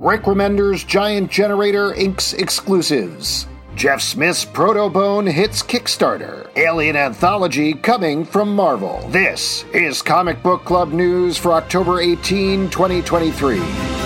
Rick Remender's Giant Generator Inks exclusives. Jeff Smith's Protobone hits Kickstarter. Alien Anthology coming from Marvel. This is Comic Book Club news for October 18, 2023.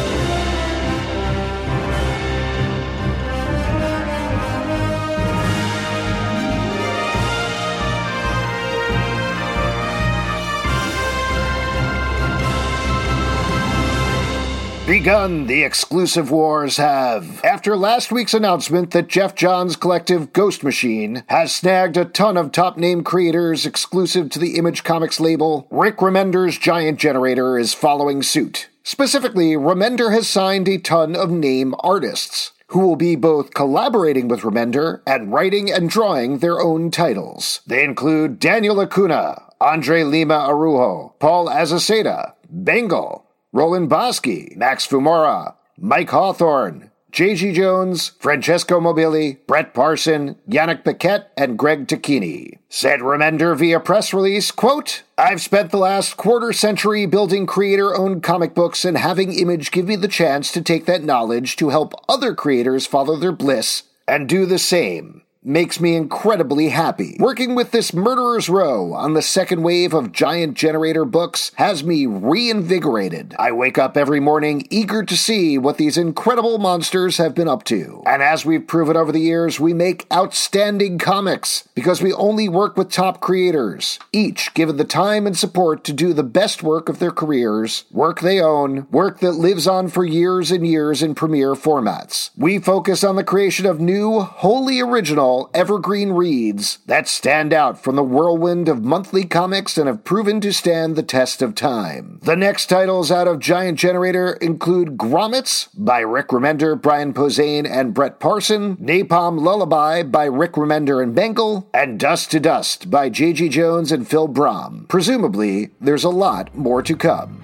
Begun the exclusive wars have. After last week's announcement that Geoff Johns' collective Ghost Machine has snagged a ton of top name creators exclusive to the Image Comics label, Rick Remender's Giant Generator is following suit. Specifically, Remender has signed a ton of name artists who will be both collaborating with Remender and writing and drawing their own titles. They include Daniel Acuna, Andre Lima Araujo, Paul Azaceta, Bengal, Roland Boschi, Max Fiumara, Mike Hawthorne, J.G. Jones, Francesco Mobili, Brett Parson, Yannick Paquette, and Greg Tocchini. Said Remender via press release, quote, I've spent the last quarter century building creator-owned comic books and having Image give me the chance to take that knowledge to help other creators follow their bliss and do the same makes me incredibly happy. Working with this Murderer's Row on the second wave of Giant Generator books has me reinvigorated. I wake up every morning eager to see what these incredible monsters have been up to. And as we've proven over the years, we make outstanding comics because we only work with top creators, each given the time and support to do the best work of their careers, work they own, work that lives on for years and years in premiere formats. We focus on the creation of new, wholly original evergreen reads that stand out from the whirlwind of monthly comics and have proven to stand the test of time. The next titles out of Giant Generator include Grommets by Rick Remender, Brian Posehn, and Brett Parson, Napalm Lullaby by Rick Remender and Bengal, and Dust to Dust by J.G. Jones and Phil Brahm. Presumably, there's a lot more to come.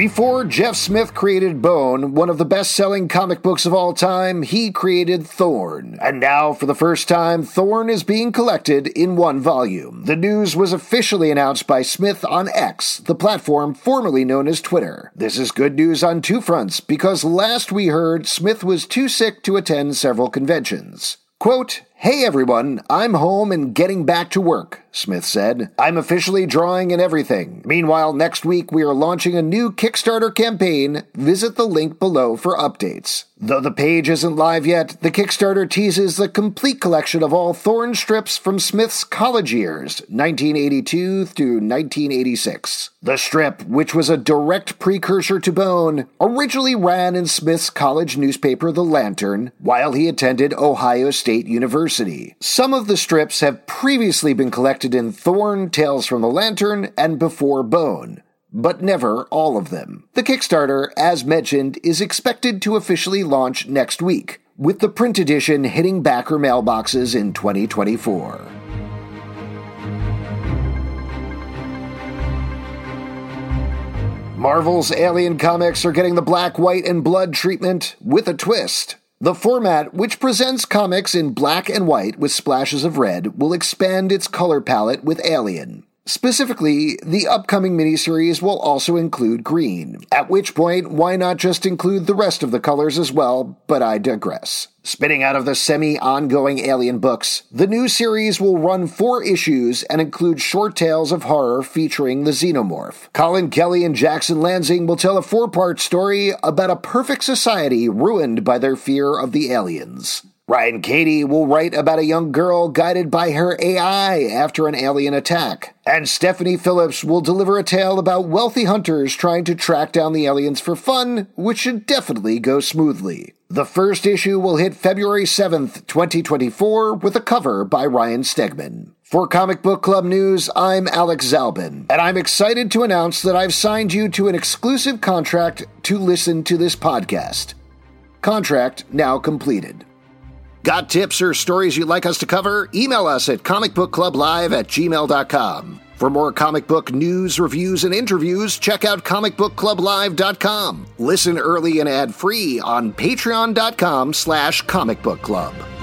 Before Jeff Smith created Bone, one of the best selling comic books of all time, he created Thorn. And now, for the first time, Thorn is being collected in one volume. The news was officially announced by Smith on X, the platform formerly known as Twitter. This is good news on two fronts because last we heard Smith was too sick to attend several conventions. Quote, Hey everyone, I'm home and getting back to work, Smith said. I'm officially drawing and everything. Meanwhile, next week we are launching a new Kickstarter campaign. Visit the link below for updates. Though the page isn't live yet, the Kickstarter teases the complete collection of all Thorn strips from Smith's college years, 1982 through 1986. The strip, which was a direct precursor to Bone, originally ran in Smith's college newspaper The Lantern while he attended Ohio State University. Some of the strips have previously been collected in Thorn, Tales from the Lantern, and Before Bone but never all of them. The Kickstarter, as mentioned, is expected to officially launch next week, with the print edition hitting backer mailboxes in 2024. Marvel's Alien comics are getting the black, white, and blood treatment with a twist. The format, which presents comics in black and white with splashes of red, will expand its color palette with Alien. Specifically, the upcoming miniseries will also include green, at which point, why not just include the rest of the colors as well? But I digress. Spinning out of the semi ongoing Alien books, the new series will run four issues and include short tales of horror featuring the xenomorph. Colin Kelly and Jackson Lansing will tell a four part story about a perfect society ruined by their fear of the aliens. Ryan Cady will write about a young girl guided by her AI after an alien attack. And Stephanie Phillips will deliver a tale about wealthy hunters trying to track down the aliens for fun, which should definitely go smoothly. The first issue will hit February 7th, 2024, with a cover by Ryan Stegman. For Comic Book Club News, I'm Alex Zalben, and I'm excited to announce that I've signed you to an exclusive contract to listen to this podcast. Contract now completed. Got tips or stories you'd like us to cover? Email us at comicbookclublive at gmail.com. For more comic book news, reviews, and interviews, check out comicbookclublive.com. Listen early and ad-free on patreon.com slash comicbookclub.